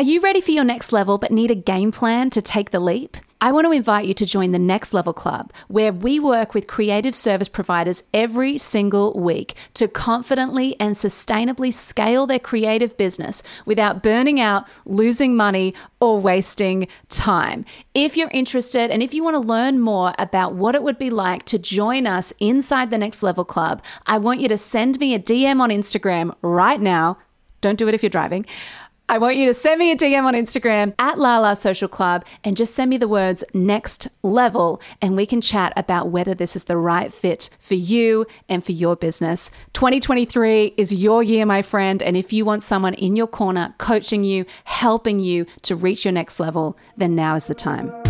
Are you ready for your next level but need a game plan to take the leap? I want to invite you to join the Next Level Club, where we work with creative service providers every single week to confidently and sustainably scale their creative business without burning out, losing money, or wasting time. If you're interested and if you want to learn more about what it would be like to join us inside the Next Level Club, I want you to send me a DM on Instagram right now. Don't do it if you're driving I want you to send me a DM on Instagram at Lala Social Club and just send me the words next level and we can chat about whether this is the right fit for you and for your business. 2023 is your year, my friend. And if you want someone in your corner coaching you, helping you to reach your next level, then now is the time.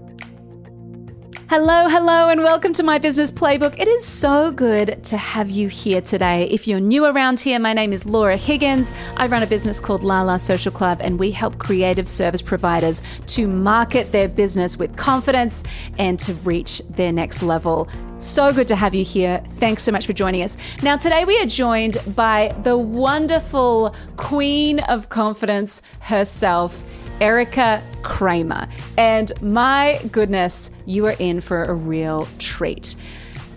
Hello, hello, and welcome to my business playbook. It is so good to have you here today. If you're new around here, my name is Laura Higgins. I run a business called Lala Social Club, and we help creative service providers to market their business with confidence and to reach their next level. So good to have you here. Thanks so much for joining us. Now, today we are joined by the wonderful queen of confidence herself. Erika Cramer. And my goodness, you are in for a real treat.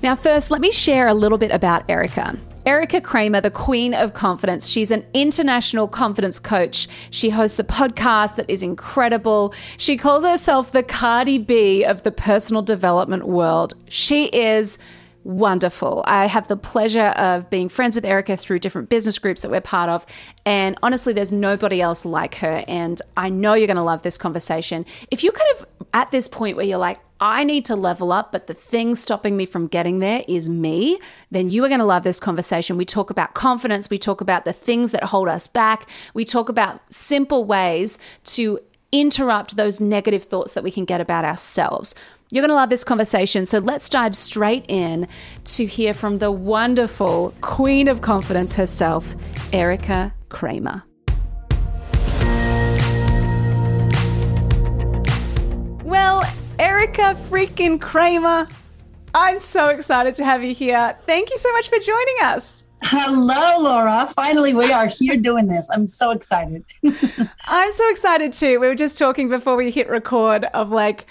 Now, first, let me share a little bit about Erika. Erika Cramer, the queen of confidence. She's an international confidence coach. She hosts a podcast that is incredible. She calls herself the Cardi B of the personal development world. She is wonderful. I have the pleasure of being friends with Erika through different business groups that we're part of. And honestly, there's nobody else like her. And I know you're going to love this conversation. If you're kind of at this point where you're like, I need to level up, but the thing stopping me from getting there is me, then you are going to love this conversation. We talk about confidence, we talk about the things that hold us back, we talk about simple ways to interrupt those negative thoughts that we can get about ourselves. You're going to love this conversation. So let's dive straight in to hear from the wonderful queen of confidence herself, Erika Cramer. Well, Erika freaking Cramer, I'm so excited to have you here. Thank you so much for joining us. Hello, Laura. Finally, we are here doing this. I'm so excited. I'm so excited too. We were just talking before we hit record of like,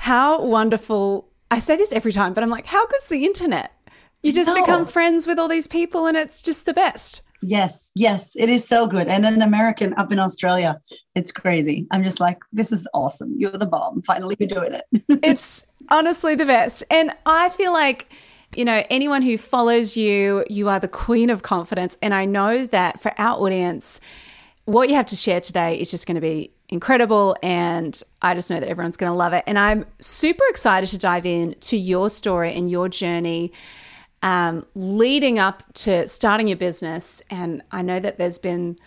how wonderful. I say this every time, but I'm like, how good's the internet? You just no. become friends with all these people and it's just the best. Yes, yes, it is so good. And an American up in Australia, it's crazy. I'm just like, this is awesome. You're the bomb. Finally, you're doing it. it's honestly the best. And I feel like, you know, anyone who follows you, you are the queen of confidence. And I know that for our audience, what you have to share today is just going to be incredible. And I just know that everyone's going to love it. And I'm super excited to dive in to your story and your journey um, leading up to starting your business. And I know that there's been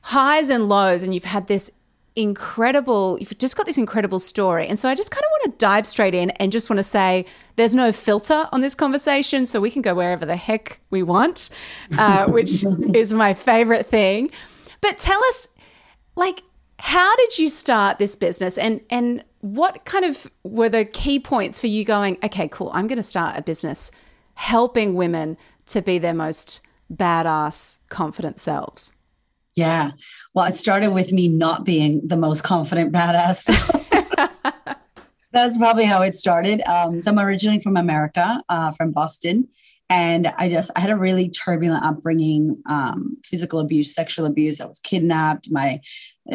highs and lows, and you've had this incredible, you've just got this incredible story. And so I just kind of want to dive straight in and just want to say there's no filter on this conversation. So we can go wherever the heck we want, uh, which is my favorite thing. But tell us, like, how did you start this business and and what kind of were the key points for you going, okay, cool, I'm going to start a business helping women to be their most badass, confident selves? Yeah. Well, it started with me not being the most confident badass. That's probably how it started. Um, so I'm originally from America, uh, from Boston and i just i had a really turbulent upbringing um, physical abuse sexual abuse i was kidnapped my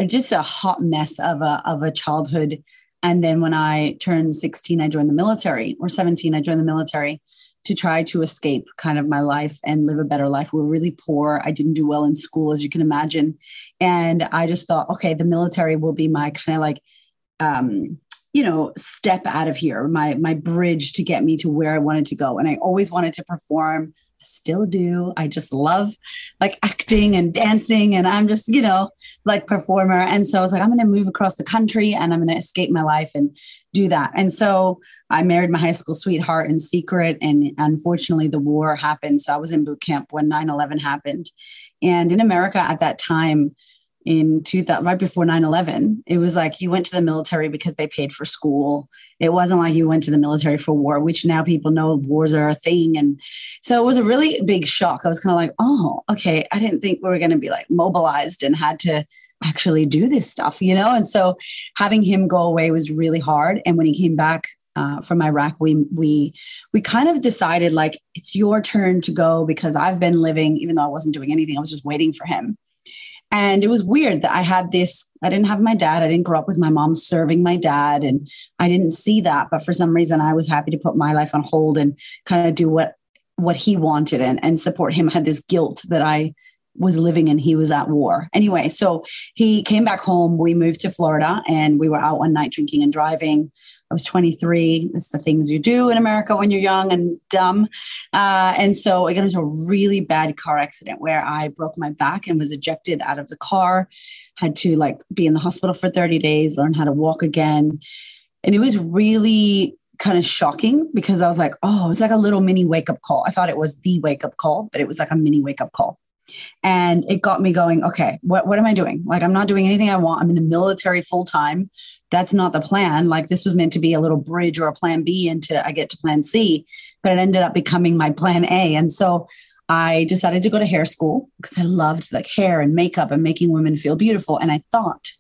just a hot mess of a of a childhood and then when i turned 16 i joined the military or 17 i joined the military to try to escape kind of my life and live a better life. We were really poor. I didn't do well in school, as you can imagine. And I just thought, okay, the military will be my kind of like um, you know step out of here my my bridge to get me to where i wanted to go and i always wanted to perform still do. I just love like acting and dancing, and I'm just, you know, like performer. And so I was like, I'm going to move across the country and I'm going to escape my life and do that. And so I married my high school sweetheart in secret. And unfortunately, the war happened. So I was in boot camp when 9 11 happened. And in America at that time, in 2000 right before 9-11 it was like you went to the military because they paid for school. It wasn't like you went to the military for war which now people know wars are a thing. And so it was a really big shock. I was kind of like oh okay. I didn't think we were going to be like mobilized and had to actually do this stuff you know? And so having him go away was really hard. And when he came back uh, from Iraq, we we we kind of decided like it's your turn to go because I've been living, even though I wasn't doing anything, I was just waiting for him. And it was weird that I had this, I didn't have my dad. I didn't grow up with my mom serving my dad. And I didn't see that. But for some reason, I was happy to put my life on hold and kind of do what what he wanted and, and support him. I had this guilt that I was living and he was at war. Anyway, so he came back home. We moved to Florida and we were out one night drinking and driving. I was 23. It's the things you do in America when you're young and dumb. Uh, and so I got into a really bad car accident where I broke my back and was ejected out of the car, had to like be in the hospital for 30 days, learn how to walk again. And it was really kind of shocking because I was like, oh, it was like a little mini wake up call. I thought it was the wake up call, but it was like a mini wake up call. And it got me going, okay, what, what am I doing? Like, I'm not doing anything I want. I'm in the military full time. That's not the plan. Like, this was meant to be a little bridge or a plan B into I get to plan C, but it ended up becoming my plan A. And so I decided to go to hair school because I loved like hair and makeup and making women feel beautiful. And I thought,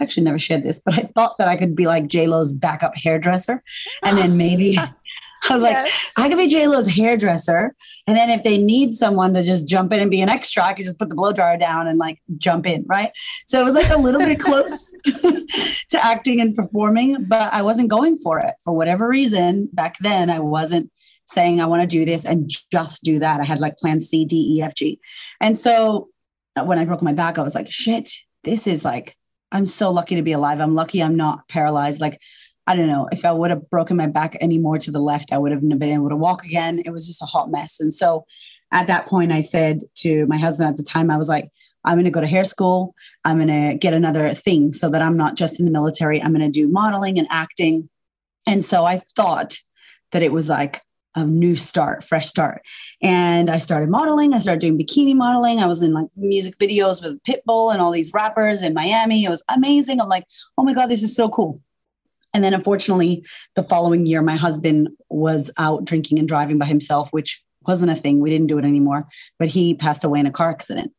I actually never shared this, but I thought that I could be like J Lo's backup hairdresser, and then maybe I was yes. like, I could be J Lo's hairdresser, and then if they need someone to just jump in and be an extra, I could just put the blow dryer down and like jump in, right? So it was like a little bit close to acting and performing, but I wasn't going for it for whatever reason. Back then, I wasn't saying I want to do this and just do that. I had like plan C, D, E, F, G, and so uh, when I broke my back, I was like, shit, this is like. I'm so lucky to be alive. I'm lucky I'm not paralyzed. Like I don't know, if I would have broken my back any more to the left, I would have been able to walk again. It was just a hot mess. And so at that point, I said to my husband at the time, I was like, I'm going to go to hair school. I'm going to get another thing so that I'm not just in the military. I'm going to do modeling and acting. And so I thought that it was like a new start, fresh start. And I started modeling. I started doing bikini modeling. I was in like music videos with Pitbull and all these rappers in Miami. It was amazing. I'm like, oh my God, this is so cool. And then unfortunately, the following year, my husband was out drinking and driving by himself, which wasn't a thing. We didn't do it anymore, but he passed away in a car accident.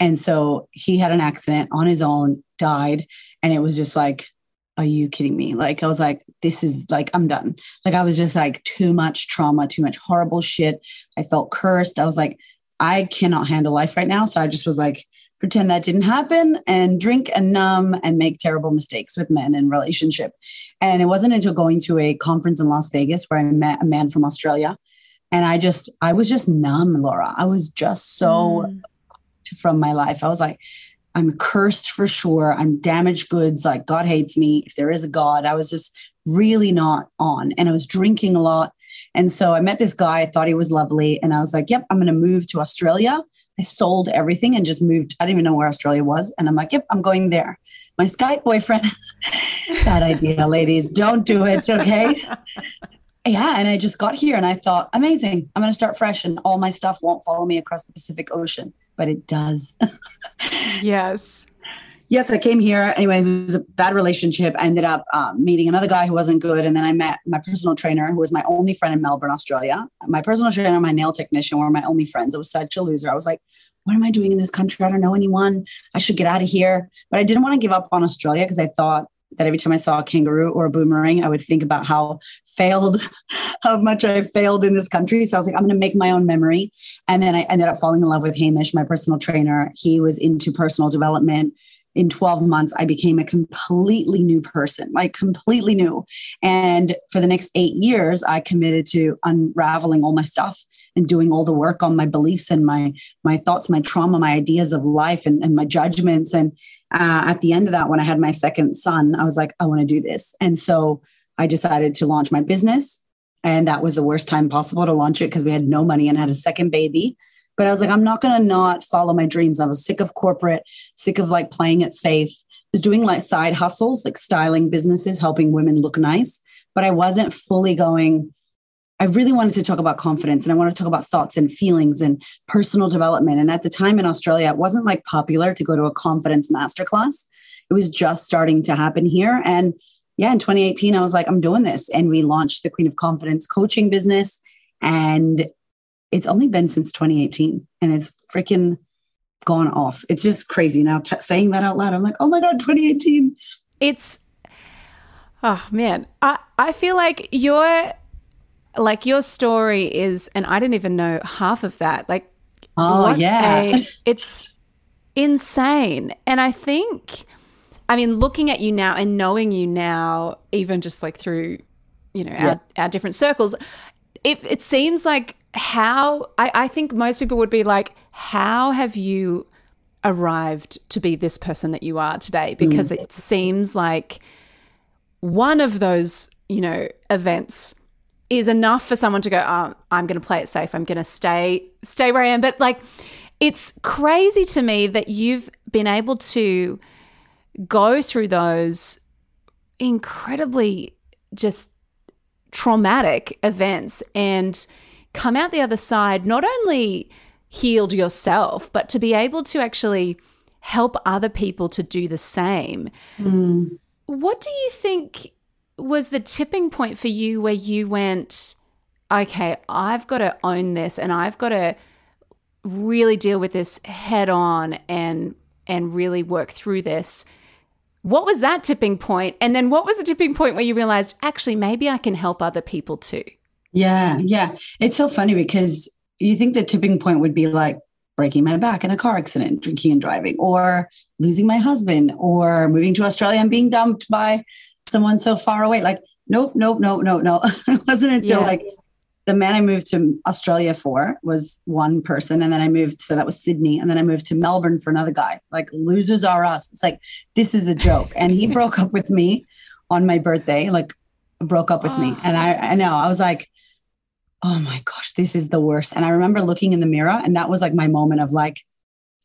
And so he had an accident on his own, died. And it was just like, are you kidding me? Like, I was like, this is like, I'm done. Like, I was just like, too much trauma, too much horrible shit. I felt cursed. I was like, I cannot handle life right now. So I just was like, pretend that didn't happen and drink and numb and make terrible mistakes with men in relationship. And it wasn't until going to a conference in Las Vegas where I met a man from Australia. And I just, I was just numb, Laura. I was just so mm. from my life. I was like, I'm cursed for sure. I'm damaged goods. Like God hates me. If there is a God, I was just really not on. And I was drinking a lot. And so I met this guy. I thought he was lovely. And I was like, yep, I'm going to move to Australia I sold everything and just moved. I didn't even know where Australia was. And I'm like, yep, I'm going there. My Skype boyfriend, bad idea, ladies. Don't do it. Okay. yeah. And I just got here and I thought, amazing. I'm going to start fresh and all my stuff won't follow me across the Pacific Ocean, but it does. yes yes, I came here. Anyway, it was a bad relationship. I ended up um, meeting another guy who wasn't good. And then I met my personal trainer, who was my only friend in Melbourne, Australia. My personal trainer my nail technician were my only friends. I was such a loser. I was like, what am I doing in this country? I don't know anyone. I should get out of here. But I didn't want to give up on Australia because I thought that every time I saw a kangaroo or a boomerang, I would think about how failed, how much I failed in this country. So I was like, I'm going to make my own memory. And then I ended up falling in love with Hamish, my personal trainer. He was into personal development in 12 months, I became a completely new person, like completely new. And for the next eight years, I committed to unraveling all my stuff and doing all the work on my beliefs and my my thoughts, my trauma, my ideas of life, and, and my judgments. And uh, at the end of that, when I had my second son, I was like, I want to do this. And so I decided to launch my business. And that was the worst time possible to launch it because we had no money and had a second baby. But I was like, I'm not going to not follow my dreams. I was sick of corporate, sick of like playing it safe. I was doing like side hustles, like styling businesses, helping women look nice. But I wasn't fully going, I really wanted to talk about confidence and I wanted to talk about thoughts and feelings and personal development. And at the time in Australia, it wasn't like popular to go to a confidence masterclass. It was just starting to happen here. And yeah, in 2018, I was like, I'm doing this. And we launched the Queen of Confidence coaching business. And it's only been since 2018 and it's freaking gone off. It's just crazy now t- saying that out loud. I'm like, oh my God, 2018. It's, oh man, I, I feel like your, like your story is, and I didn't even know half of that. Like, oh yeah, a, it's insane. And I think, I mean, looking at you now and knowing you now, even just like through, you know, yeah. our, our different circles, it, it seems like how I, I think most people would be like, how have you arrived to be this person that you are today? Because mm. it seems like one of those, you know, events is enough for someone to go, oh, I'm going to play it safe. I'm going to stay stay where I am. But like, it's crazy to me that you've been able to go through those incredibly just traumatic events and come out the other side, not only healed yourself, but to be able to actually help other people to do the same. Mm. What do you think was the tipping point for you where you went, okay, I've got to own this and I've got to really deal with this head on and and really work through this. What was that tipping point? And then what was the tipping point where you realized actually maybe I can help other people too? Yeah, yeah. It's so funny because you think the tipping point would be like breaking my back in a car accident, drinking and driving, or losing my husband, or moving to Australia and being dumped by someone so far away. Like, nope, nope, nope, nope, no. it wasn't until yeah. like the man I moved to Australia for was one person. And then I moved, so that was Sydney. And then I moved to Melbourne for another guy. Like, losers are us. It's like, this is a joke. And he broke up with me on my birthday, like, broke up with oh. me. And I, I know, I was like, oh my gosh, this is the worst. And I remember looking in the mirror, and that was like my moment of like,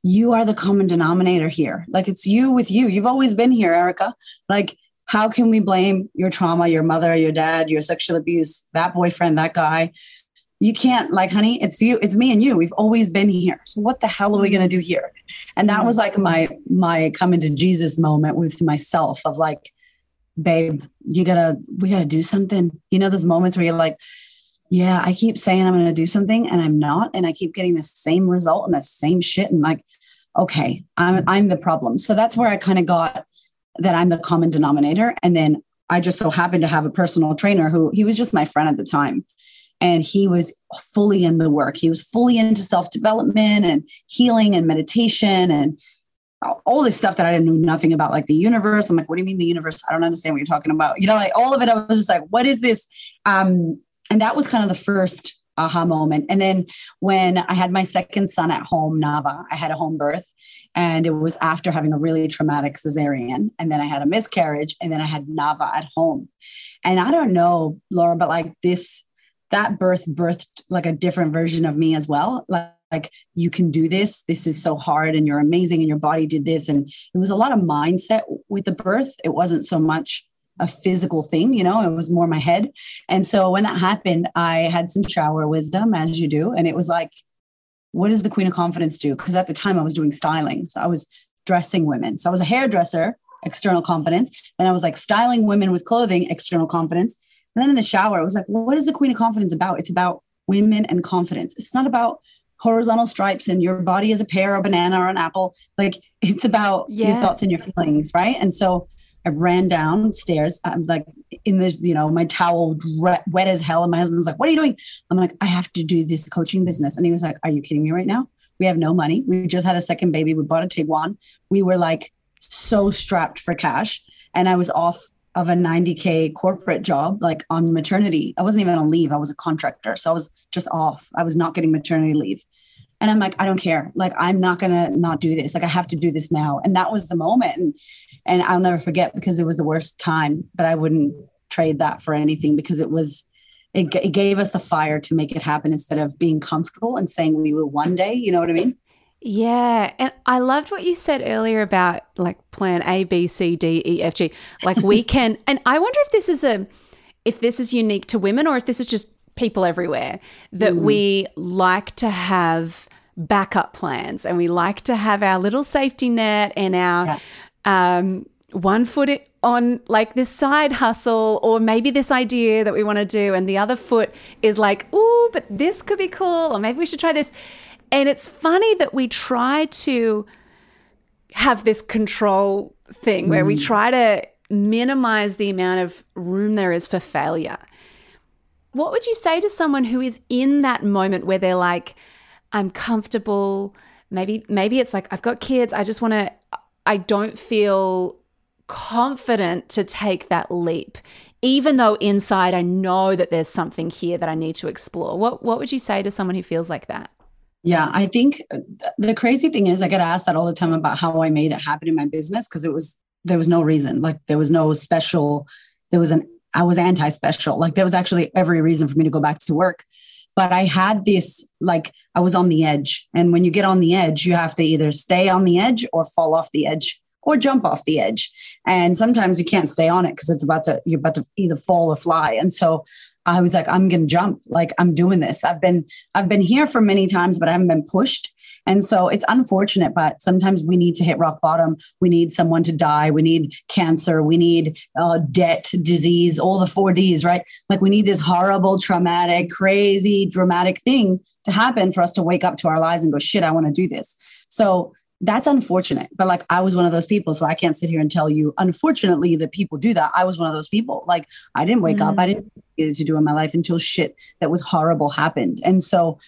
you are the common denominator here. Like it's you with you. You've always been here, Erika. Like, how can we blame your trauma, your mother, your dad, your sexual abuse, that boyfriend, that guy? You can't, like, honey, it's you, it's me and you. We've always been here. So what the hell are we gonna mm-hmm. do here? And that was like my my coming to Jesus moment with myself of like, babe, you gotta, we gotta do something. You know, those moments where you're like, yeah, I keep saying I'm going to do something and I'm not. And I keep getting the same result and the same shit. And like, okay, I'm, I'm the problem. So that's where I kind of got that I'm the common denominator. And then I just so happened to have a personal trainer who he was just my friend at the time. And he was fully in the work. He was fully into self development and healing and meditation and all this stuff that I didn't know nothing about, like the universe. I'm like, what do you mean the universe? I don't understand what you're talking about. You know, like all of it, I was just like, what is this? Um, and that was kind of the first aha moment. And then when I had my second son at home, Nava, I had a home birth and it was after having a really traumatic cesarean. And then I had a miscarriage and then I had Nava at home. And I don't know, Laura, but like this, that birth birthed like a different version of me as well. Like, like you can do this. This is so hard and you're amazing and your body did this. And it was a lot of mindset with the birth. It wasn't so much a physical thing, you know, it was more my head. And so when that happened, I had some shower wisdom, as you do. And it was like, what does the Queen of Confidence do? Because at the time I was doing styling. So I was dressing women. So I was a hairdresser, external confidence. Then I was like styling women with clothing, external confidence. And then in the shower, I was like, well, what is the Queen of Confidence about? It's about women and confidence. It's not about horizontal stripes and your body is a pear or a banana or an apple. Like it's about yeah. your thoughts and your feelings, right? And so I ran downstairs. I'm like in the, you know, my towel wet as hell. And my husband's like, What are you doing? I'm like, I have to do this coaching business. And he was like, Are you kidding me right now? We have no money. We just had a second baby. We bought a Tiguan. We were like so strapped for cash. And I was off of a 90K corporate job, like on maternity. I wasn't even on leave. I was a contractor. So I was just off. I was not getting maternity leave. And I'm like, I don't care. Like, I'm not going to not do this. Like, I have to do this now. And that was the moment. And and I'll never forget because it was the worst time, but I wouldn't trade that for anything because it was it, it gave us the fire to make it happen instead of being comfortable and saying we will one day. You know what I mean? Yeah. And I loved what you said earlier about like plan A, B, C, D, E, F, G. Like we can, and I wonder if this is a, if this is unique to women or if this is just people everywhere that mm. we like to have backup plans and we like to have our little safety net and our yeah. Um, one foot on like this side hustle or maybe this idea that we want to do and the other foot is like oh but this could be cool or maybe we should try this and it's funny that we try to have this control thing mm. where we mm. try to minimize the amount of room there is for failure what would you say to someone who is in that moment where they're like i'm comfortable maybe maybe it's like i've got kids i just want to i don't feel confident to take that leap, even though inside I know that there's something here that I need to explore. What what would you say to someone who feels like that? Yeah, I think uh, the crazy thing is I get asked that all the time about how I made it happen in my business because it was there was no reason. Like there was no special, there was an I was anti-special. Like there was actually every reason for me to go back to work. But I had this like I was on the edge. And when you get on the edge, you have to either stay on the edge or fall off the edge or jump off the edge. And sometimes you can't stay on it because it's about to, you're about to either fall or fly. And so I was like, I'm going to jump. Like I'm doing this. I've been, I've been here for many times, but I haven't been pushed. And so it's unfortunate, but sometimes we need to hit rock bottom. We need someone to die. We need cancer. We need uh, debt, disease, all the four Ds, right? Like we need this horrible, traumatic, crazy, dramatic thing to happen for us to wake up to our lives and go, shit, I want to do this. So that's unfortunate. But like I was one of those people. So I can't sit here and tell you, unfortunately, that people do that. I was one of those people. Like I didn't wake mm. up. I didn't get to do in my life until shit that was horrible happened. And so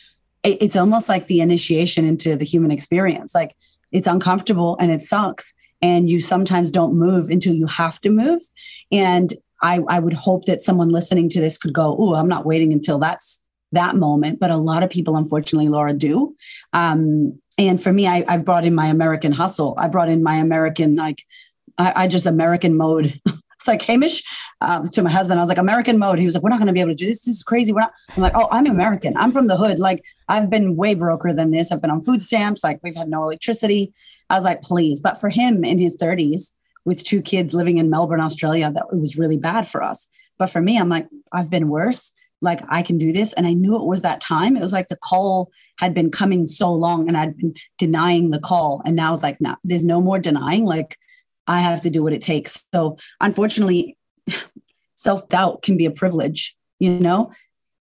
it, it's almost like the initiation into the human experience. Like it's uncomfortable and it sucks. And you sometimes don't move until you have to move. And I, I would hope that someone listening to this could go, Oh, I'm not waiting until that's that moment. But a lot of people, unfortunately, Laura, do. Um, and for me, I, I brought in my American hustle. I brought in my American, like, I, I just American mode. it's like Hamish um, to my husband. I was like, American mode. He was like, we're not going to be able to do this. This is crazy. We're not. I'm like, oh, I'm American. I'm from the hood. Like, I've been way broker than this. I've been on food stamps. Like, we've had no electricity. I was like, please. But for him in his 30s, with two kids living in Melbourne, Australia, that it was really bad for us. But for me, I'm like, I've been worse like I can do this. And I knew it was that time. It was like the call had been coming so long and I'd been denying the call. And now it's like, no, there's no more denying. Like I have to do what it takes. So unfortunately, self doubt can be a privilege, you know?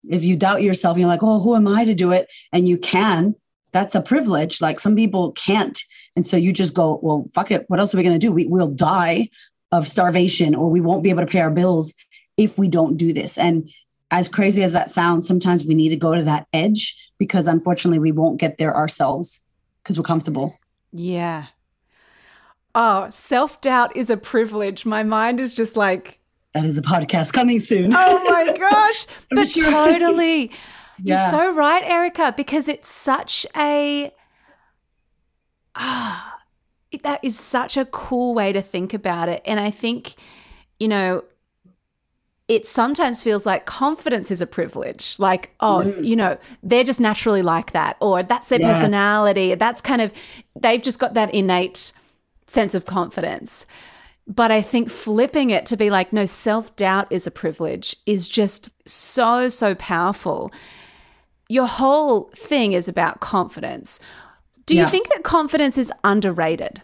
If you doubt yourself, you're like, oh, who am I to do it? And you can, that's a privilege. Like some people can't. And so you just go, well, fuck it. What else are we going to do? We will die of starvation or we won't be able to pay our bills if we don't do this. And as crazy as that sounds, sometimes we need to go to that edge because unfortunately we won't get there ourselves because we're comfortable. Yeah. Oh, self doubt is a privilege. My mind is just like. That is a podcast coming soon. Oh my gosh. but sure. totally. Yeah. You're so right, Erika, because it's such a. Ah, that is such a cool way to think about it. And I think, you know, it sometimes feels like confidence is a privilege. Like, oh, mm. you know, they're just naturally like that, or that's their yeah. personality. That's kind of, they've just got that innate sense of confidence. But I think flipping it to be like, no, self doubt is a privilege is just so, so powerful. Your whole thing is about confidence. Do you think that confidence is underrated?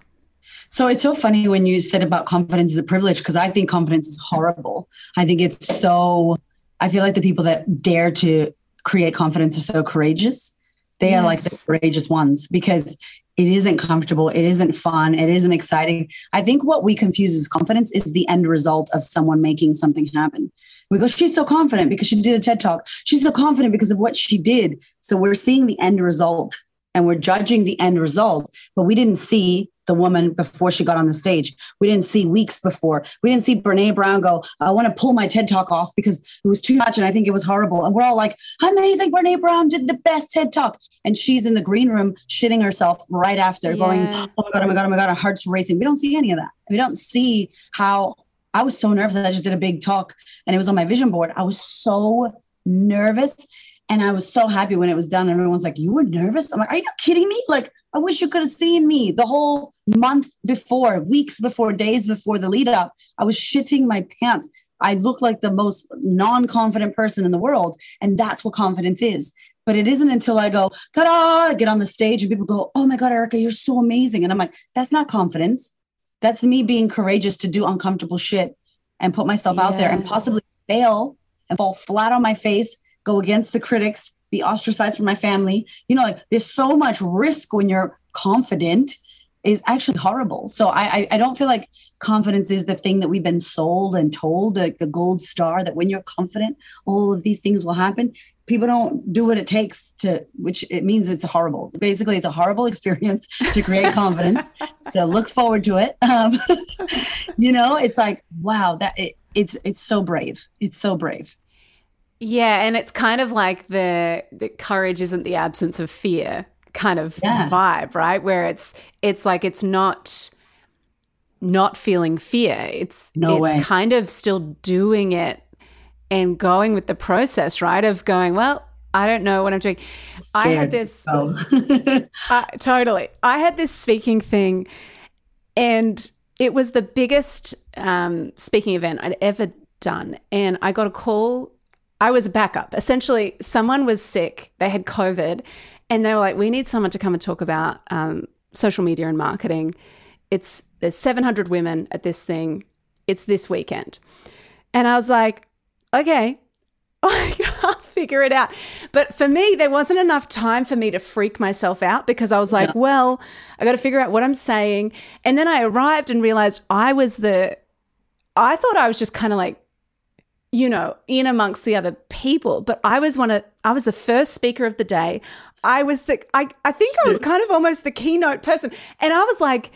So it's so funny when you said about confidence is a privilege because I think confidence is horrible. I think it's so, I feel like the people that dare to create confidence are so courageous. They yes. are like the courageous ones because it isn't comfortable. It isn't fun. It isn't exciting. I think what we confuse as confidence is the end result of someone making something happen. We go, she's so confident because she did a TED talk. She's so confident because of what she did. So we're seeing the end result and we're judging the end result, but we didn't see the woman before she got on the stage. We didn't see weeks before. We didn't see Brene Brown go, I want to pull my TED talk off because it was too much and I think it was horrible. And we're all like, amazing, Brene Brown did the best TED talk. And she's in the green room shitting herself right after, yeah. going, oh my God, oh my God, oh my God, our heart's racing. We don't see any of that. We don't see how I was so nervous that I just did a big talk and it was on my vision board. I was so nervous. And I was so happy when it was done. Everyone's like, You were nervous? I'm like, Are you kidding me? Like, I wish you could have seen me the whole month before, weeks before, days before the lead up. I was shitting my pants. I look like the most non confident person in the world. And that's what confidence is. But it isn't until I go, ta da, get on the stage and people go, Oh my God, Erika, you're so amazing. And I'm like, That's not confidence. That's me being courageous to do uncomfortable shit and put myself yeah. out there and possibly fail and fall flat on my face, go against the critics, be ostracized from my family. You know, like there's so much risk when you're confident is actually horrible. So I, I, don't feel like confidence is the thing that we've been sold and told, like the gold star that when you're confident, all of these things will happen. People don't do what it takes to, which it means it's horrible. Basically, it's a horrible experience to create confidence. So look forward to it. Um, you know, it's like wow, that it, it's it's so brave. It's so brave. Yeah, and it's kind of like the, the courage isn't the absence of fear kind of yeah. vibe, right? Where it's it's like it's not not feeling fear. It's no it's way. kind of still doing it and going with the process, right? Of going, well, I don't know what I'm doing. Scared. I had this uh, totally. I had this speaking thing and it was the biggest um, speaking event I'd ever done. And I got a call I was a backup. Essentially, someone was sick, they had COVID, and they were like, we need someone to come and talk about um, social media and marketing. It's there's 700 women at this thing. It's this weekend. And I was like, okay, I'll figure it out. But for me, there wasn't enough time for me to freak myself out because I was like, yeah. well, I got to figure out what I'm saying. And then I arrived and realized I was the, I thought I was just kind of like you know, in amongst the other people. But I was one of, I was the first speaker of the day. I was the, I, I think I was kind of almost the keynote person. And I was like,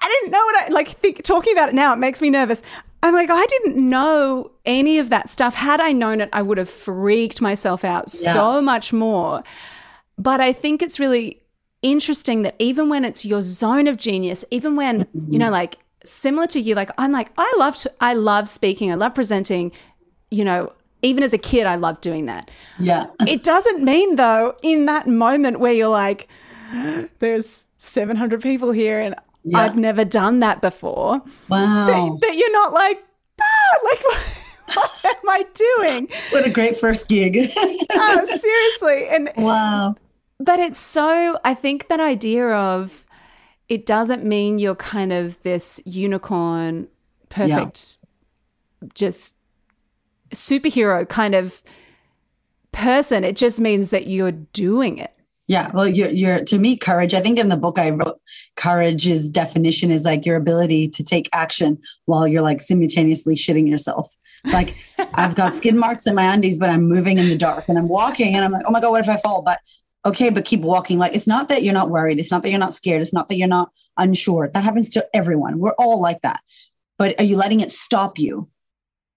I didn't know what I, like, think, talking about it now, it makes me nervous. I'm like, I didn't know any of that stuff. Had I known it, I would have freaked myself out yes. so much more. But I think it's really interesting that even when it's your zone of genius, even when, mm-hmm. you know, like, similar to you like i'm like i love to, i love speaking i love presenting you know, even as a kid, I loved doing that. Yeah. it doesn't mean, though, in that moment where you're like, there's 700 people here and yeah. I've never done that before. Wow. That, that you're not like, ah, like, what am I doing? What a great first gig. oh, seriously. And wow. But it's so, I think that idea of it doesn't mean you're kind of this unicorn, perfect, yeah. just superhero kind of person. It just means that you're doing it. Yeah, well, you're, you're to me, courage. I think in the book I wrote, courage's definition is like your ability to take action while you're like simultaneously shitting yourself. Like I've got skid marks in my undies, but I'm moving in the dark and I'm walking and I'm like, oh my God, what if I fall? But okay, but keep walking. Like it's not that you're not worried. It's not that you're not scared. It's not that you're not unsure. That happens to everyone. We're all like that. But are you letting it stop you?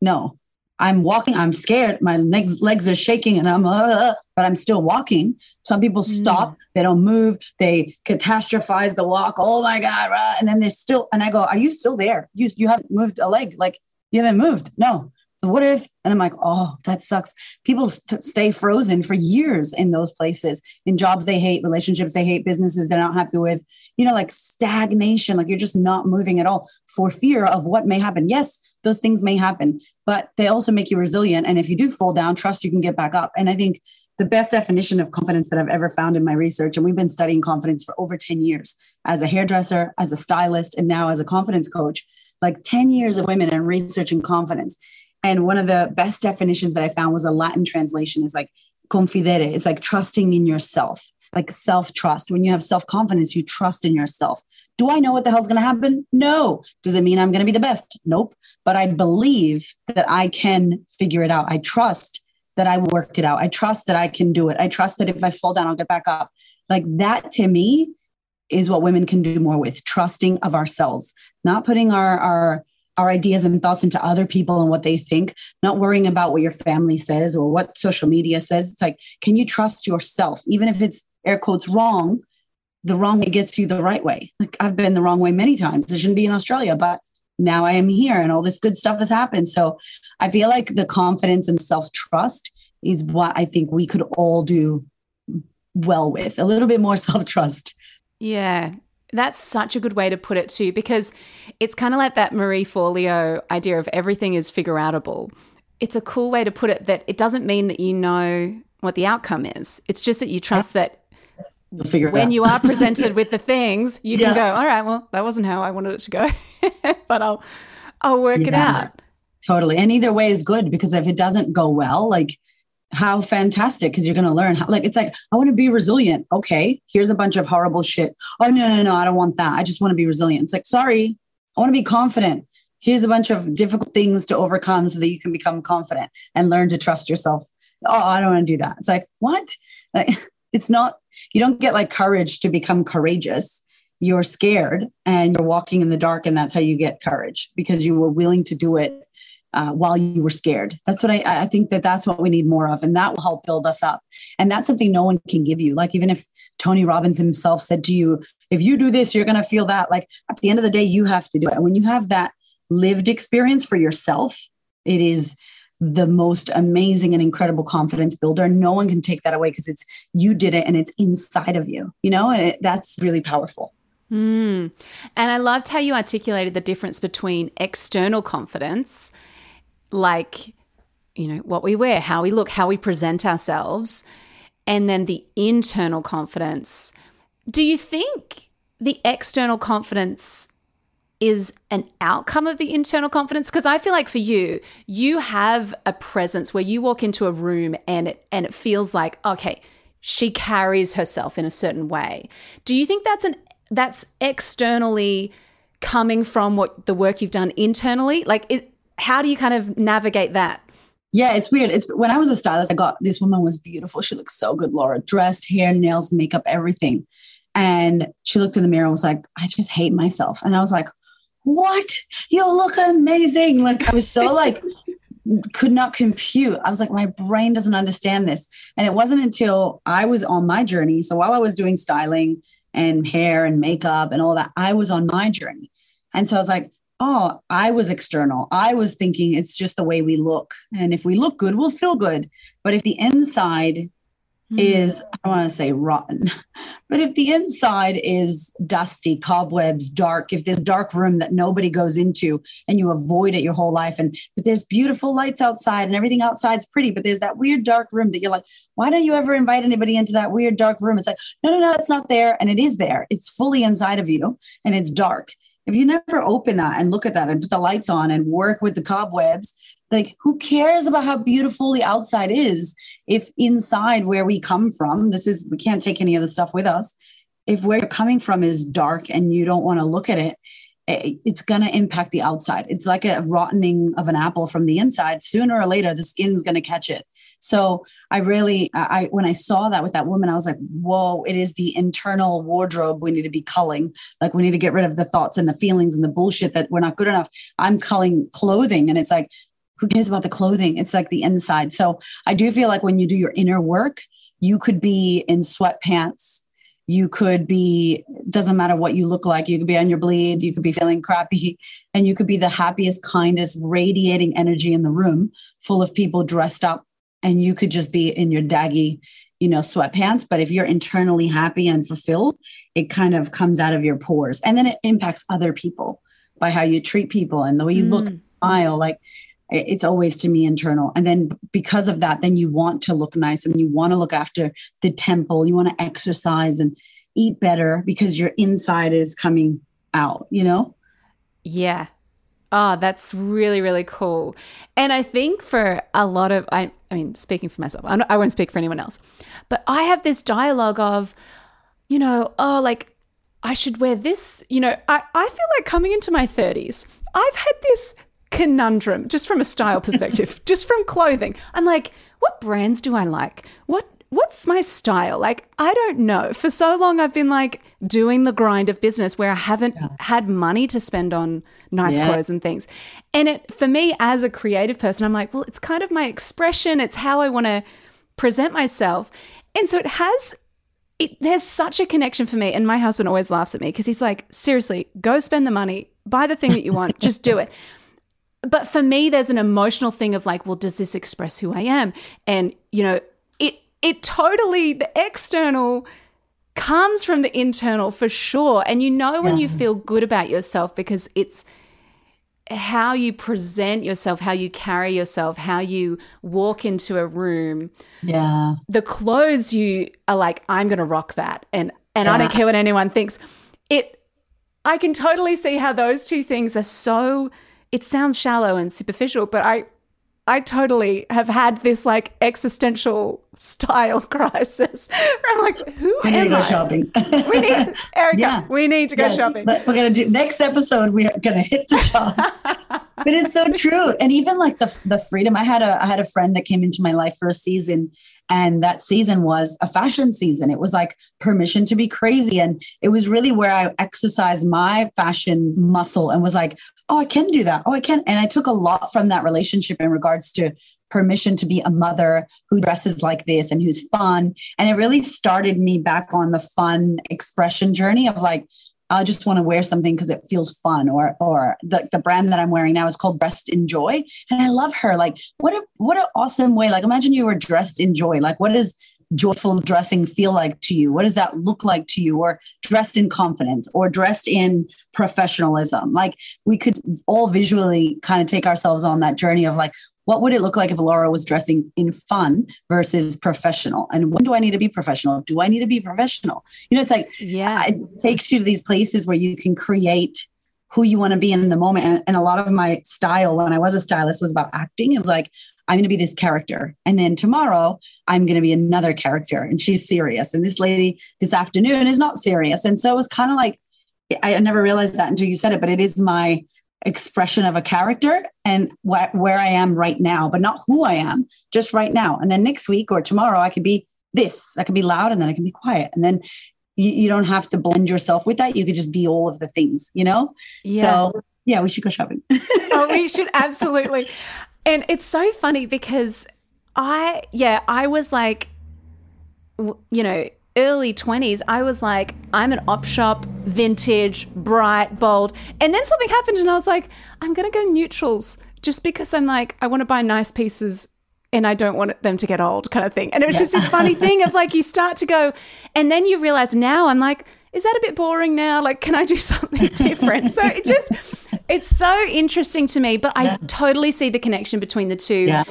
No. I'm walking, I'm scared, my legs legs are shaking and I'm uh, but I'm still walking. Some people mm. stop, mm. they don't move, they catastrophize the walk. Oh my god, and then they're still and I go, "Are you still there? You you haven't moved a leg. Like you haven't moved." No. What if? And I'm like, "Oh, that sucks." People st- stay frozen for years in those places, in jobs they hate, relationships they hate, businesses they're not happy with. You know, like stagnation, like you're just not moving at all for fear of what may happen. Yes, those things may happen, but they also make you resilient. And if you do fall down, trust you can get back up. And I think the best definition of confidence that I've ever found in my research, and we've been studying confidence for over 10 years as a hairdresser, as a stylist, and now as a confidence coach, like 10 years of women and research and confidence. And one of the best definitions that I found was a Latin translation is like confidere, it's like trusting in yourself like self trust. When you have self confidence, you trust in yourself. Do I know what the hell's going to happen? No. Does it mean I'm going to be the best? Nope. But I believe that I can figure it out. I trust that I work it out. I trust that I can do it. I trust that if I fall down, I'll get back up. Like that to me is what women can do more with trusting of ourselves, not putting our, our, our ideas and thoughts into other people and what they think, not worrying about what your family says or what social media says. It's like, can you trust yourself? Even if it's air quotes wrong, the wrong way gets you the right way. Like I've been the wrong way many times. I shouldn't be in Australia, but now I am here and all this good stuff has happened. So I feel like the confidence and self trust is what I think we could all do well with a little bit more self trust. Yeah. That's such a good way to put it too, because it's kind of like that Marie Forleo idea of everything is figure outable. It's a cool way to put it that it doesn't mean that you know what the outcome is. It's just that you trust that You'll figure when out. you are presented with the things, you Yeah. can go, all right, well, that wasn't how I wanted it to go, but I'll I'll work it out. Totally. And either way is good because if it doesn't go well, like how fantastic because you're going to learn how, like it's like I want to be resilient. Okay, here's a bunch of horrible shit. Oh no, no, no, I don't want that. I just want to be resilient. It's like, sorry, I want to be confident. Here's a bunch of difficult things to overcome so that you can become confident and learn to trust yourself. Oh, I don't want to do that. It's like, what? Like, it's not, you don't get like courage to become courageous. You're scared and you're walking in the dark, and that's how you get courage because you were willing to do it uh, while you were scared. That's what I, I think that that's what we need more of, and that will help build us up. And that's something no one can give you. Like even if Tony Robbins himself said to you, "If you do this, you're going to feel that." Like at the end of the day, you have to do it. And when you have that lived experience for yourself, it is the most amazing and incredible confidence builder. No one can take that away because it's you did it and it's inside of you. You know, and it, that's really powerful. Mm. And I loved how you articulated the difference between external confidence, like, you know, what we wear, how we look, how we present ourselves, and then the internal confidence. Do you think the external confidence is an outcome of the internal confidence because i feel like for you you have a presence where you walk into a room and it and it feels like okay she carries herself in a certain way do you think that's an that's externally coming from what the work you've done internally like it, how do you kind of navigate that Yeah, it's weird. It's when I was a stylist, I got this woman was beautiful. She looked so good, Laura. Dressed, hair, nails, makeup, everything. And she looked in the mirror and was like, I just hate myself. And I was like, What? You look amazing. Like I was so like could not compute. I was like, my brain doesn't understand this. And it wasn't until I was on my journey. So while I was doing styling and hair and makeup and all that, I was on my journey. And so I was like, oh, I was external. I was thinking it's just the way we look. And if we look good, we'll feel good. But if the inside Mm. is, I don't want to say rotten, but if the inside is dusty, cobwebs, dark, if there's a dark room that nobody goes into and you avoid it your whole life, and but there's beautiful lights outside and everything outside's pretty, but there's that weird dark room that you're like, why don't you ever invite anybody into that weird dark room? It's like, no, no, no, it's not there. And it is there. It's fully inside of you and it's dark. If you never open that and look at that and put the lights on and work with the cobwebs, like who cares about how beautiful the outside is if inside where we come from, this is, we can't take any of the stuff with us. If where you're coming from is dark and you don't want to look at it, it- it's going to impact the outside. It's like a rottening of an apple from the inside. Sooner or later, the skin's going to catch it. So I really, I- when I saw that with that woman, I was like, whoa, it is the internal wardrobe we need to be culling. Like we need to get rid of the thoughts and the feelings and the bullshit that we're not good enough. I'm culling clothing. And it's like, who cares about the clothing? It's like the inside. So I do feel like when you do your inner work, you could be in sweatpants. You could be, doesn't matter what you look like. You could be on your bleed. You could be feeling crappy. And you could be the happiest, kindest, radiating energy in the room full of people dressed up. And you could just be in your daggy, you know, sweatpants. But if you're internally happy and fulfilled, it kind of comes out of your pores. And then it impacts other people by how you treat people and the way you look, Mm. smile. Like it's always to me internal. And then because of that, then you want to look nice and you want to look after the temple. You want to exercise and eat better because your inside is coming out, you know? Yeah. Oh, that's really, really cool. And I think for a lot of, I, I mean, speaking for myself, I'm I won't speak for anyone else, but I have this dialogue of, you know, oh, like I should wear this. You know, I, I feel like coming into my 30s, I've had this conundrum just from a style perspective, just from clothing. I'm like, what brands do I like? What what's my style? Like, I don't know. For so long I've been like doing the grind of business where I haven't had money to spend on nice Yeah. clothes and things. And it for me as a creative person, I'm like, well, it's kind of my expression, it's how I want to present myself. And so it has it, there's such a connection for me. And my husband always laughs at me because he's like, seriously, go spend the money, buy the thing that you want, just do it. but for me, there's an emotional thing of like, well, does this express who I am? And, you know, it, it totally, the external comes from the internal for sure. And you know when yeah. you feel good about yourself because it's, how you present yourself, how you carry yourself, how you walk into a room. Yeah. The clothes you are like, I'm going to rock that. And and yeah. I don't care what anyone thinks. It I can totally see how those two things are so it sounds shallow and superficial, but I I totally have had this like existential style crisis. I'm like, who we need to go I? shopping. we need Erika. Yeah. We need to go yes, shopping. But we're gonna do next episode. We're gonna hit the shops. but it's so true. And even like the the freedom. I had a I had a friend that came into my life for a season, and that season was a fashion season. It was like permission to be crazy, and it was really where I exercised my fashion muscle and was like, oh, I can do that. Oh, I can. And I took a lot from that relationship in regards to permission to be a mother who dresses like this and who's fun. And it really started me back on the fun expression journey of like, I just want to wear something because it feels fun. Or or the, the brand that I'm wearing now is called Dressed in Joy. And I love her. Like, what a what an awesome way. Like imagine you were dressed in joy. Like what does joyful dressing feel like to you? What does that look like to you? Or dressed in confidence or dressed in professionalism? Like we could all visually kind of take ourselves on that journey of like, what would it look like if Laura was dressing in fun versus professional? And when do I need to be professional? Do I need to be professional? You know, it's like, yeah, it takes you to these places where you can create who you want to be in the moment. And, and, a lot of my style when I was a stylist was about acting. It was like, I'm going to be this character. And then tomorrow, I'm going to be another character. And she's serious. And this lady this afternoon is not serious. And so it was kind of like, I never realized that until you said it, but it is my expression of a character and wh- where I am right now, but not who I am, just right now. And then next week or tomorrow, I could be this. I could be loud and then I can be quiet. And then you, you don't have to blend yourself with that. You could just be all of the things, you know? Yeah. So yeah, we should go shopping. oh, we should absolutely. And it's so funny because I, yeah, I was like, you know, early 20s, I was like, I'm an op shop, vintage, bright, bold. And then something happened and I was like, I'm going to go neutrals just because I'm like, I want to buy nice pieces and I don't want them to get old kind of thing. And it was yeah. just this funny thing of like, you start to go, and then you realize now I'm like, is that a bit boring now? Like, can I do something different? so it just, it's so interesting to me, but I yeah. totally see the connection between the two yeah.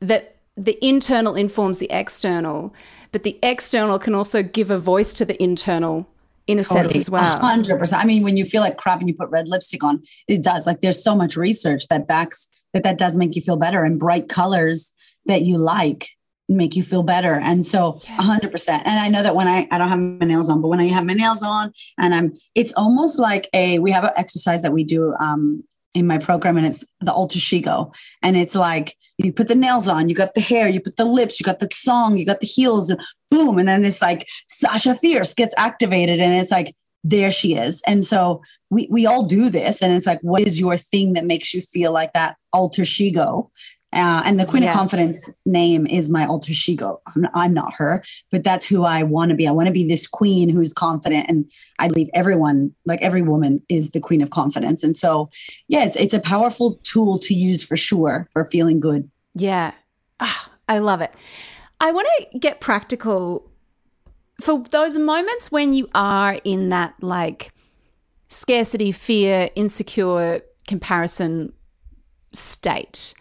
that the internal informs the external, but the external can also give a voice to the internal in a totally. sense as well. 100%. I mean, when you feel like crap and you put red lipstick on, it does. Like, there's so much research that backs that that does make you feel better and bright colors that you like make you feel better. And so yes. 100%. And I know that when I, I don't have my nails on, but when I have my nails on and I'm, it's almost like a, we have an exercise that we do um, in my program and it's the Alter Shigo. And it's like, you put the nails on, you got the hair, you put the lips, you got the song, you got the heels, and boom. And then this like Sasha Fierce gets activated and it's like, there she is. And so we, we all do this. And it's like, what is your thing that makes you feel like that alter shigo? Uh, and the Queen yes. of Confidence name is my alter ego. I'm, I'm not her, but that's who I want to be. I want to be this queen who's confident. And I believe everyone, like every woman, is the Queen of Confidence. And so, yeah, it's, it's a powerful tool to use for sure for feeling good. Yeah. Oh, I love it. I want to get practical for those moments when you are in that like scarcity, fear, insecure comparison state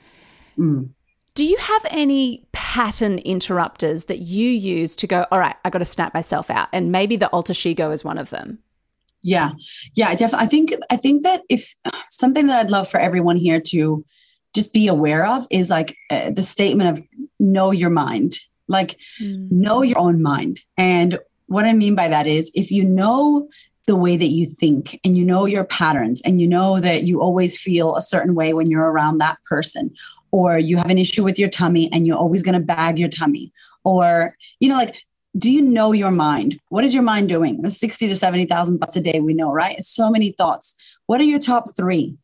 Mm. Do you have any pattern interrupters that you use to go, all right, I got to snap myself out? And maybe the alter ego is one of them. Yeah. Yeah, I definitely I think I think that if something that I'd love for everyone here to just be aware of is like uh, the statement of know your mind. Like mm. know your own mind. And what I mean by that is if you know the way that you think and you know your patterns and you know that you always feel a certain way when you're around that person or you have an issue with your tummy and you're always going to bag your tummy or you know like do you know your mind? What is your mind doing? 60 to 70,000 thoughts a day we know right? It's so many thoughts. What are your top 3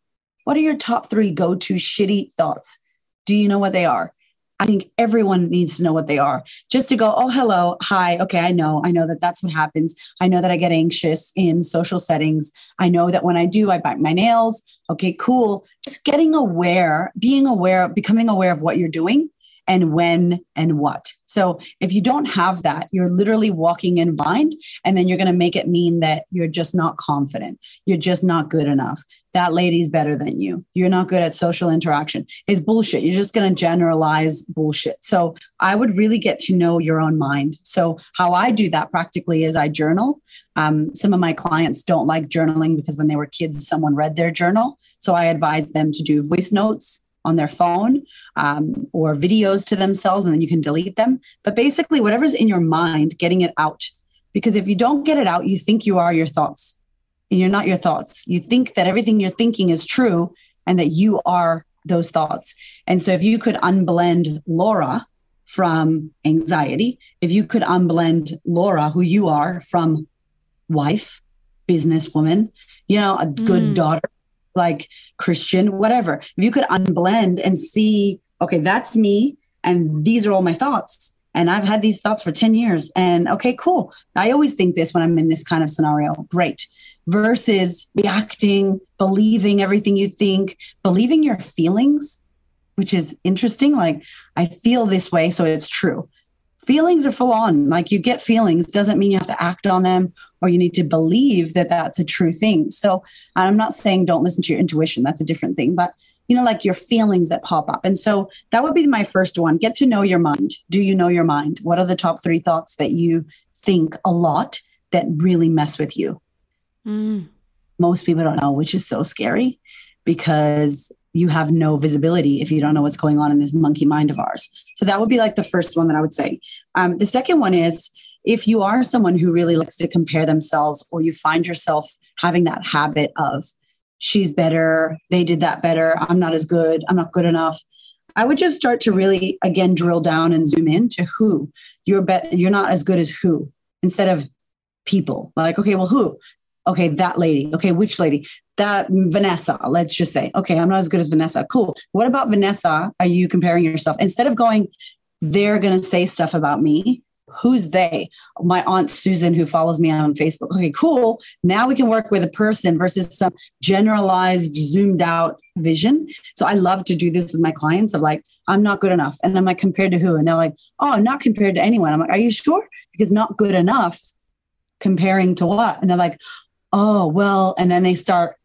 what are your top 3 go to shitty thoughts? Do you know what they are I think everyone needs to know what they are. Just to go, oh, hello, hi. Okay, I know. I know that that's what happens. I know that I get anxious in social settings. I know that when I do, I bite my nails. Okay, cool. Just getting aware, being aware, becoming aware of what you're doing and when and what. So if you don't have that, you're literally walking in blind, and then you're going to make it mean that you're just not confident. You're just not good enough. That lady's better than you. You're not good at social interaction. It's bullshit. You're just going to generalize bullshit. So I would really get to know your own mind. So how I do that practically is I journal. Um, some of my clients don't like journaling because when they were kids, someone read their journal. So I advise them to do voice notes on their phone um, or videos to themselves and then you can delete them. But basically, whatever's in your mind, getting it out. Because if you don't get it out, you think you are your thoughts and you're not your thoughts. You think that everything you're thinking is true and that you are those thoughts. And so if you could unblend Laura from anxiety, if you could unblend Laura, who you are, from wife, businesswoman, you know, a good mm. daughter, like Christian, whatever. If you could unblend and see, okay, that's me, and these are all my thoughts. And I've had these thoughts for 10 years. And okay, cool. I always think this when I'm in this kind of scenario. Great. Versus reacting, believing everything you think, believing your feelings, which is interesting. Like, I feel this way, so it's true feelings are full on. Like you get feelings doesn't mean you have to act on them or you need to believe that that's a true thing. So I'm not saying don't listen to your intuition. That's a different thing. But you know, like your feelings that pop up. And so that would be my first one. Get to know your mind. Do you know your mind? What are the top three thoughts that you think a lot that really mess with you? Mm. Most people don't know, which is so scary because you have no visibility if you don't know what's going on in this monkey mind of ours. So that would be like the first one that I would say. Um, the second one is if you are someone who really likes to compare themselves or you find yourself having that habit of she's better, they did that better, I'm not as good, I'm not good enough. I would just start to really again drill down and zoom in to who you're bet you're not as good as who instead of people. Like, okay, well, who? Okay, that lady. Okay, which lady? That mm, Vanessa, let's just say. Okay, I'm not as good as Vanessa. Cool. What about Vanessa? Are you comparing yourself? Instead of going, they're going to say stuff about me. Who's they? My aunt Susan, who follows me on Facebook. Okay, cool. Now we can work with a person versus some generalized, zoomed out vision. So I love to do this with my clients of like, I'm not good enough. And I'm like, compared to who? And they're like, oh, not compared to anyone. I'm like, are you sure? Because not good enough comparing to what? And they're like, oh, well, and then they start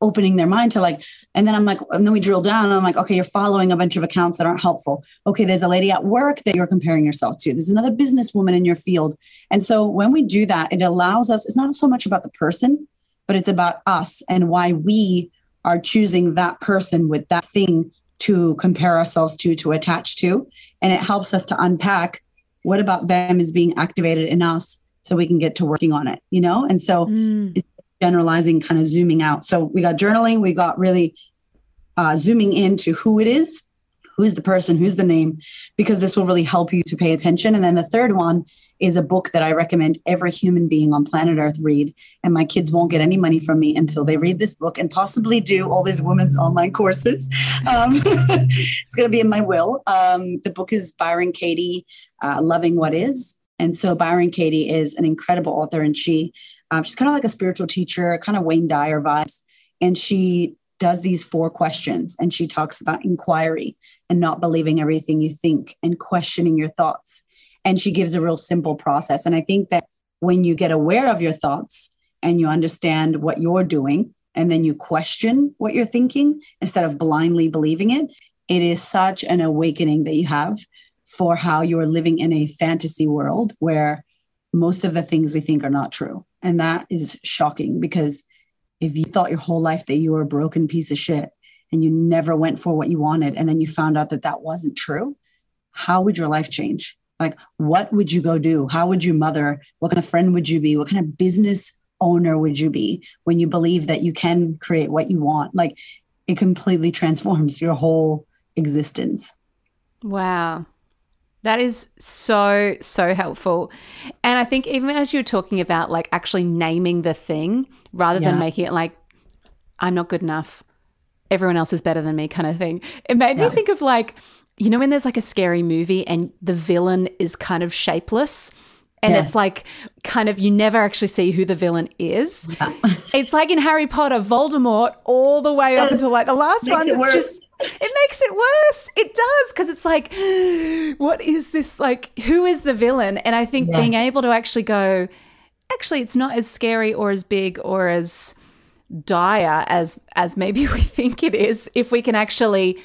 opening their mind to like, and then I'm like, and then we drill down and I'm like, okay, you're following a bunch of accounts that aren't helpful. Okay, there's a lady at work that you're comparing yourself to. There's another businesswoman in your field. And so when we do that, it allows us, it's not so much about the person, but it's about us and why we are choosing that person with that thing to compare ourselves to, to attach to. And it helps us to unpack what about them is being activated in us so we can get to working on it, you know? And so mm. it's generalizing, kind of zooming out. So we got journaling, we got really uh, zooming into who it is, who's the person, who's the name, because this will really help you to pay attention. And then the third one is a book that I recommend every human being on planet Earth read. And my kids won't get any money from me until they read this book and possibly do all these women's online courses. Um, it's going to be in my will. Um, the book is Byron Katie, uh, Loving What Is. And so Byron Katie is an incredible author, and she um, she's kind of like a spiritual teacher, kind of Wayne Dyer vibes. And she does these four questions, and she talks about inquiry and not believing everything you think and questioning your thoughts. And she gives a real simple process. And I think that when you get aware of your thoughts and you understand what you're doing, and then you question what you're thinking instead of blindly believing it, it is such an awakening that you have for how you're living in a fantasy world where most of the things we think are not true. And that is shocking because if you thought your whole life that you were a broken piece of shit and you never went for what you wanted, and then you found out that that wasn't true, how would your life change? Like, what would you go do? How would you mother? What kind of friend would you be? What kind of business owner would you be when you believe that you can create what you want? Like, it completely transforms your whole existence. Wow. That is so, so helpful. And I think even as you're talking about like actually naming the thing rather yeah. than making it like, I'm not good enough, everyone else is better than me kind of thing, it made yeah. me think of like, you know, when there's like a scary movie and the villain is kind of shapeless and yes. it's like kind of you never actually see who the villain is. Yeah. it's like in Harry Potter, Voldemort all the way up until like the last one. It it's just it makes it worse. It does because it's like, what is this? Like, who is the villain? And I think yes. being able to actually go, actually, it's not as scary or as big or as dire as as maybe we think it is. If we can actually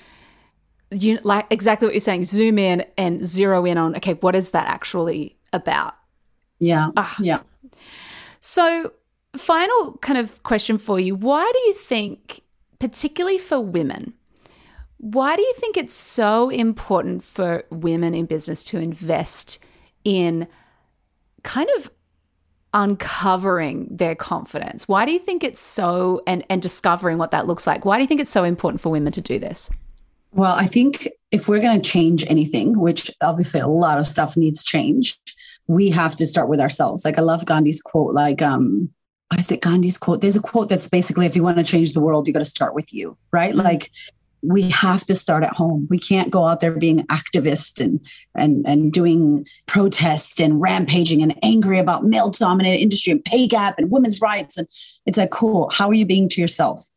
you like exactly what you're saying zoom in and zero in on okay what is that actually about yeah. Ah. Yeah. So, final kind of question for you. Why do you think, particularly for women, why do you think it's so important for women in business to invest in kind of uncovering their confidence? Why do you think it's so and and discovering what that looks like? Why do you think it's so important for women to do this? Well, I think if we're going to change anything, which obviously a lot of stuff needs change, we have to start with ourselves. Like I love Gandhi's quote, like, um, I said Gandhi's quote. There's a quote that's basically if you want to change the world, you got to start with you, right? Mm-hmm. Like we have to start at home. We can't go out there being activist and and and doing protests and rampaging and angry about male dominated industry and pay gap and women's rights. And it's like, cool. How are you being to yourself?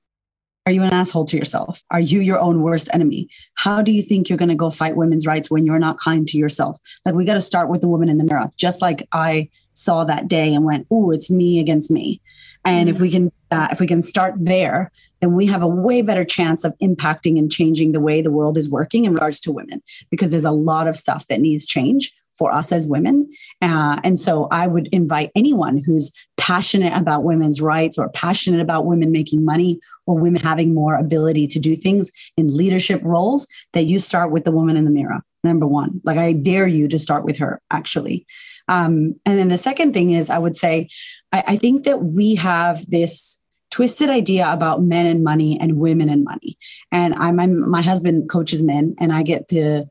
Are you an asshole to yourself? Are you your own worst enemy? How do you think you're going to go fight women's rights when you're not kind to yourself? Like, we got to start with the woman in the mirror, just like I saw that day and went, oh, it's me against me. And mm-hmm. if we can, uh, if we can start there, then we have a way better chance of impacting and changing the way the world is working in regards to women, because there's a lot of stuff that needs change for us as women. Uh, and so I would invite anyone who's passionate about women's rights or passionate about women making money or women having more ability to do things in leadership roles that you start with the woman in the mirror. Number one, like I dare you to start with her, actually. Um, and then the second thing is, I would say, I, I think that we have this twisted idea about men and money and women and money. And I'm, I'm my husband coaches men, and I get to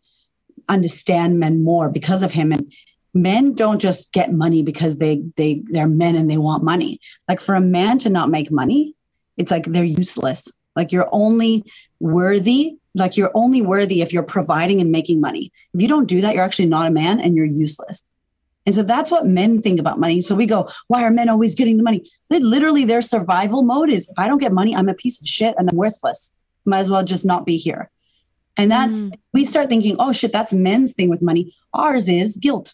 understand men more because of him. And men don't just get money because they they they're men and they want money. Like for a man to not make money it's like they're useless. Like you're only worthy like you're only worthy if you're providing and making money. If you don't do that you're actually not a man and you're useless and so that's what men think about money so we go why are men always getting the money they literally their survival mode is if i don't get money i'm a piece of shit and i'm worthless might as well just not be here and that's, mm. we start thinking, oh shit, that's men's thing with money. Ours is guilt.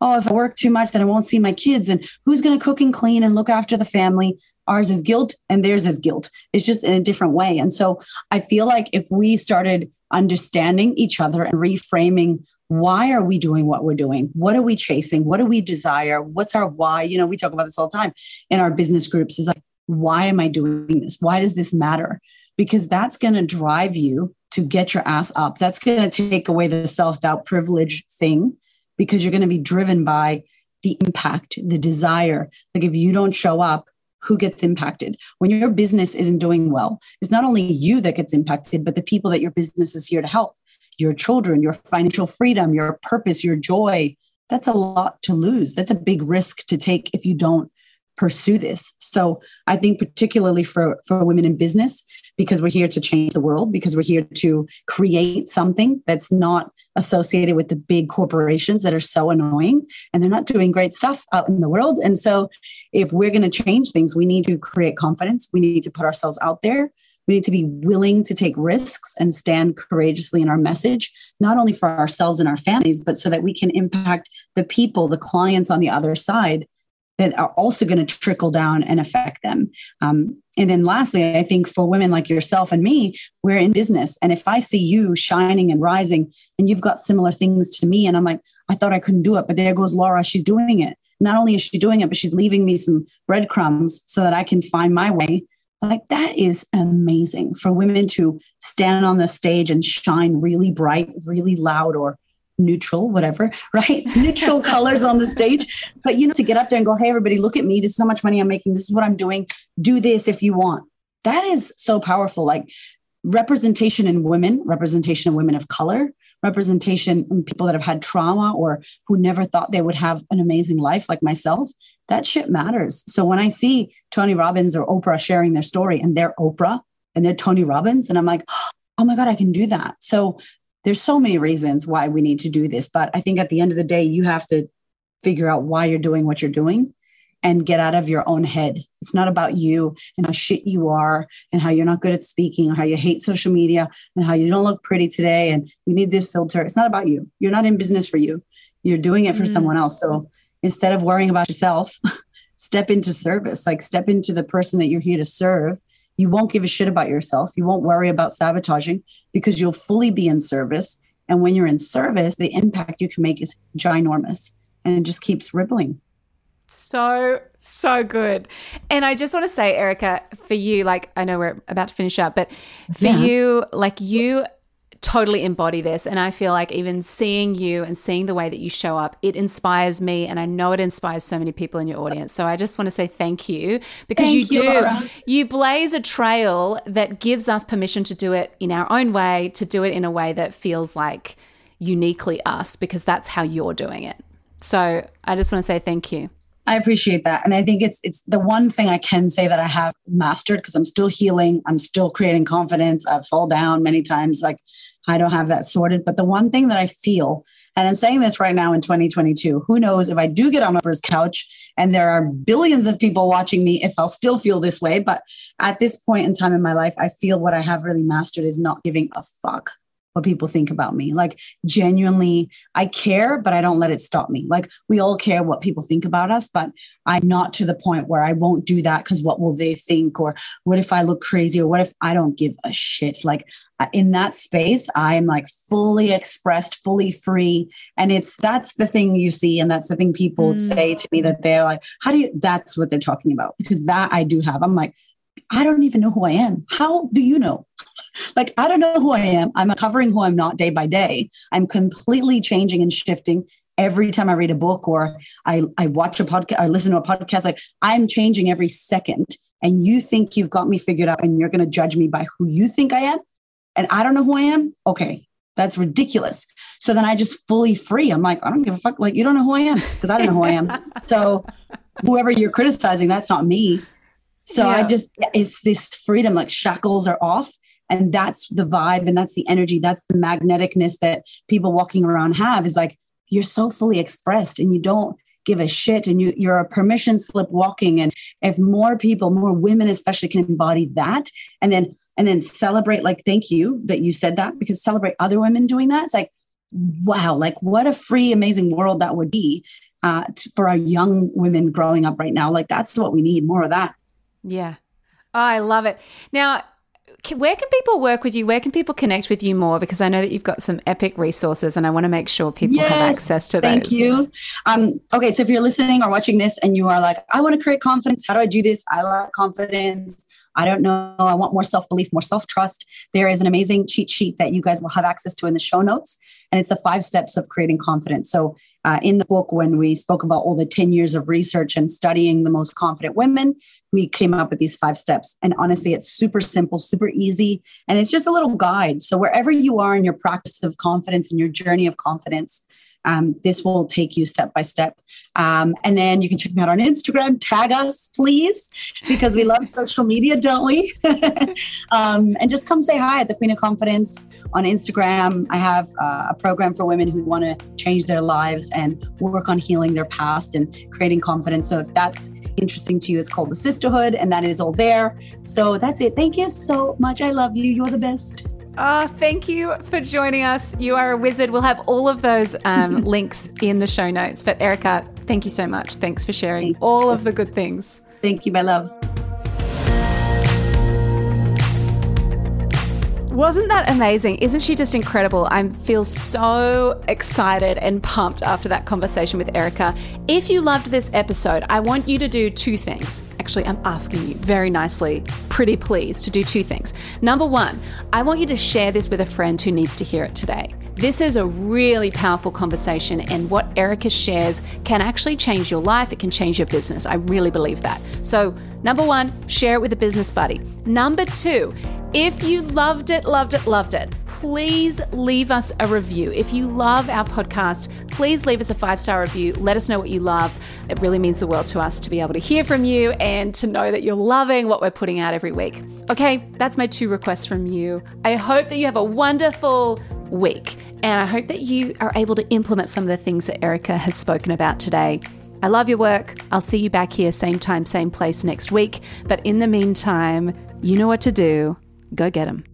Oh, if I work too much, then I won't see my kids. And who's going to cook and clean and look after the family? Ours is guilt and theirs is guilt. It's just in a different way. And so I feel like if we started understanding each other and reframing why are we doing what we're doing? What are we chasing? What do we desire? What's our why? You know, we talk about this all the time in our business groups is like, why am I doing this? Why does this matter? Because that's going to drive you to get your ass up. That's going to take away the self doubt privilege thing because you're going to be driven by the impact, the desire. Like if you don't show up, who gets impacted? When your business isn't doing well, it's not only you that gets impacted, but the people that your business is here to help your children, your financial freedom, your purpose, your joy. That's a lot to lose. That's a big risk to take if you don't pursue this. So I think particularly for for women in business, because we're here to change the world, because we're here to create something that's not associated with the big corporations that are so annoying and they're not doing great stuff out in the world. And so, if we're going to change things, we need to create confidence. We need to put ourselves out there. We need to be willing to take risks and stand courageously in our message, not only for ourselves and our families, but so that we can impact the people, the clients on the other side that are also going to trickle down and affect them. Um, and then lastly, I think for women like yourself and me, we're in business. And if I see you shining and rising and you've got similar things to me, and I'm like, I thought I couldn't do it, but there goes Laura, she's doing it. Not only is she doing it, but she's leaving me some breadcrumbs so that I can find my way. Like that is amazing for women to stand on the stage and shine really bright, really loud, or neutral, whatever, right? neutral colors on the stage. But you know, to get up there and go, hey, everybody, look at me. This is how much money I'm making. This is what I'm doing. Do this if you want. That is so powerful. Like representation in women, representation of women of color, representation in people that have had trauma or who never thought they would have an amazing life, like myself. That shit matters. So when I see Tony Robbins or Oprah sharing their story and they're Oprah and they're Tony Robbins, and I'm like, oh my God, I can do that. So there's so many reasons why we need to do this. But I think at the end of the day, you have to figure out why you're doing what you're doing and get out of your own head. It's not about you and how shit you are and how you're not good at speaking or how you hate social media and how you don't look pretty today and you need this filter. It's not about you. You're not in business for you. You're doing it for mm. someone else. So instead of worrying about yourself, step into service, like step into the person that you're here to serve. You won't give a shit about yourself. You won't worry about sabotaging because you'll fully be in service. And when you're in service, the impact you can make is ginormous and it just keeps rippling. So, so good. And I just want to say, Erika, for you, like, I know we're about to finish up, but for yeah. you, like, you totally embody this. And I feel like even seeing you and seeing the way that you show up, it inspires me. And I know it inspires so many people in your audience. So I just want to say thank you because thank you, you do, Laura. you blaze a trail that gives us permission to do it in our own way, to do it in a way that feels like uniquely us because that's how you're doing it. So I just want to say thank you. I appreciate that. And I think it's it's the one thing I can say that I have mastered because I'm still healing. I'm still creating confidence. I've fall down many times. Like I don't have that sorted. But the one thing that I feel, and I'm saying this right now in 2022, who knows if I do get on Oprah's couch and there are billions of people watching me, if I'll still feel this way. But at this point in time in my life, I feel what I have really mastered is not giving a fuck what people think about me. Like genuinely, I care, but I don't let it stop me. Like we all care what people think about us, but I'm not to the point where I won't do that because what will they think? Or what if I look crazy? Or what if I don't give a shit? Like in that space i am like fully expressed fully free. And it's that's the thing you see and that's the thing people mm. say to me that they're like how do you that's what they're talking about because that i do have. I'm like i don't even know who i am. How do you know? Like i don't know who i am. I'm covering who i'm not day by day. I'm completely changing and shifting every time i read a book or i i watch a podcast or listen to a podcast. Like i'm changing every second. And you think you've got me figured out and you're going to judge me by who you think i am and I don't know who I am, okay, that's ridiculous. So then I just fully free. I'm like, I don't give a fuck. Like, you don't know who I am because I don't know who I am. So whoever you're criticizing, that's not me. So yeah. I just, it's this freedom, like shackles are off. And that's the vibe and that's the energy. That's the magneticness that people walking around have is like, you're so fully expressed and you don't give a shit and you, you're a permission slip walking. And if more people, more women especially can embody that and then and then celebrate like thank you that you said that because celebrate other women doing that it's like wow like what a free amazing world that would be uh, t- for our young women growing up right now like that's what we need more of that yeah oh, i love it now where can people work with you? Where can people connect with you more? Because I know that you've got some epic resources, and I want to make sure people yes, have access to those. Thank you. Um, okay, so if you're listening or watching this, and you are like, "I want to create confidence. How do I do this? I lack confidence. I don't know. I want more self belief, more self trust. There is an amazing cheat sheet that you guys will have access to in the show notes. And it's the five steps of creating confidence. So, uh, in the book, when we spoke about all the 10 years of research and studying the most confident women, we came up with these five steps. And honestly, it's super simple, super easy. And it's just a little guide. So, wherever you are in your practice of confidence and your journey of confidence, um, this will take you step by step. Um, and then you can check me out on Instagram. Tag us, please, because we love social media, don't we? um, and just come say hi at the Queen of Confidence on Instagram. I have uh, a program for women who want to change their lives and work on healing their past and creating confidence. So if that's interesting to you, it's called the Sisterhood, and that is all there. So that's it. Thank you so much. I love you. You're the best. Oh, thank you for joining us. You are a wizard. We'll have all of those um, links in the show notes. But Erika, thank you so much. Thanks for sharing all of the good things. Thank you, my love. Wasn't that amazing? Isn't she just incredible? I feel so excited and pumped after that conversation with Erika. If you loved this episode, I want you to do two things. Actually, I'm asking you very nicely, pretty please, to do two things. Number one, I want you to share this with a friend who needs to hear it today. This is a really powerful conversation, and what Erika shares can actually change your life. It can change your business. I really believe that. So, number one, share it with a business buddy. Number two, if you loved it, loved it, loved it, please leave us a review. If you love our podcast, please leave us a five star review. Let us know what you love. It really means the world to us to be able to hear from you and to know that you're loving what we're putting out every week. Okay, that's my two requests from you. I hope that you have a wonderful week. And I hope that you are able to implement some of the things that Erika has spoken about today. I love your work. I'll see you back here, same time, same place next week. But in the meantime, you know what to do. Go get them.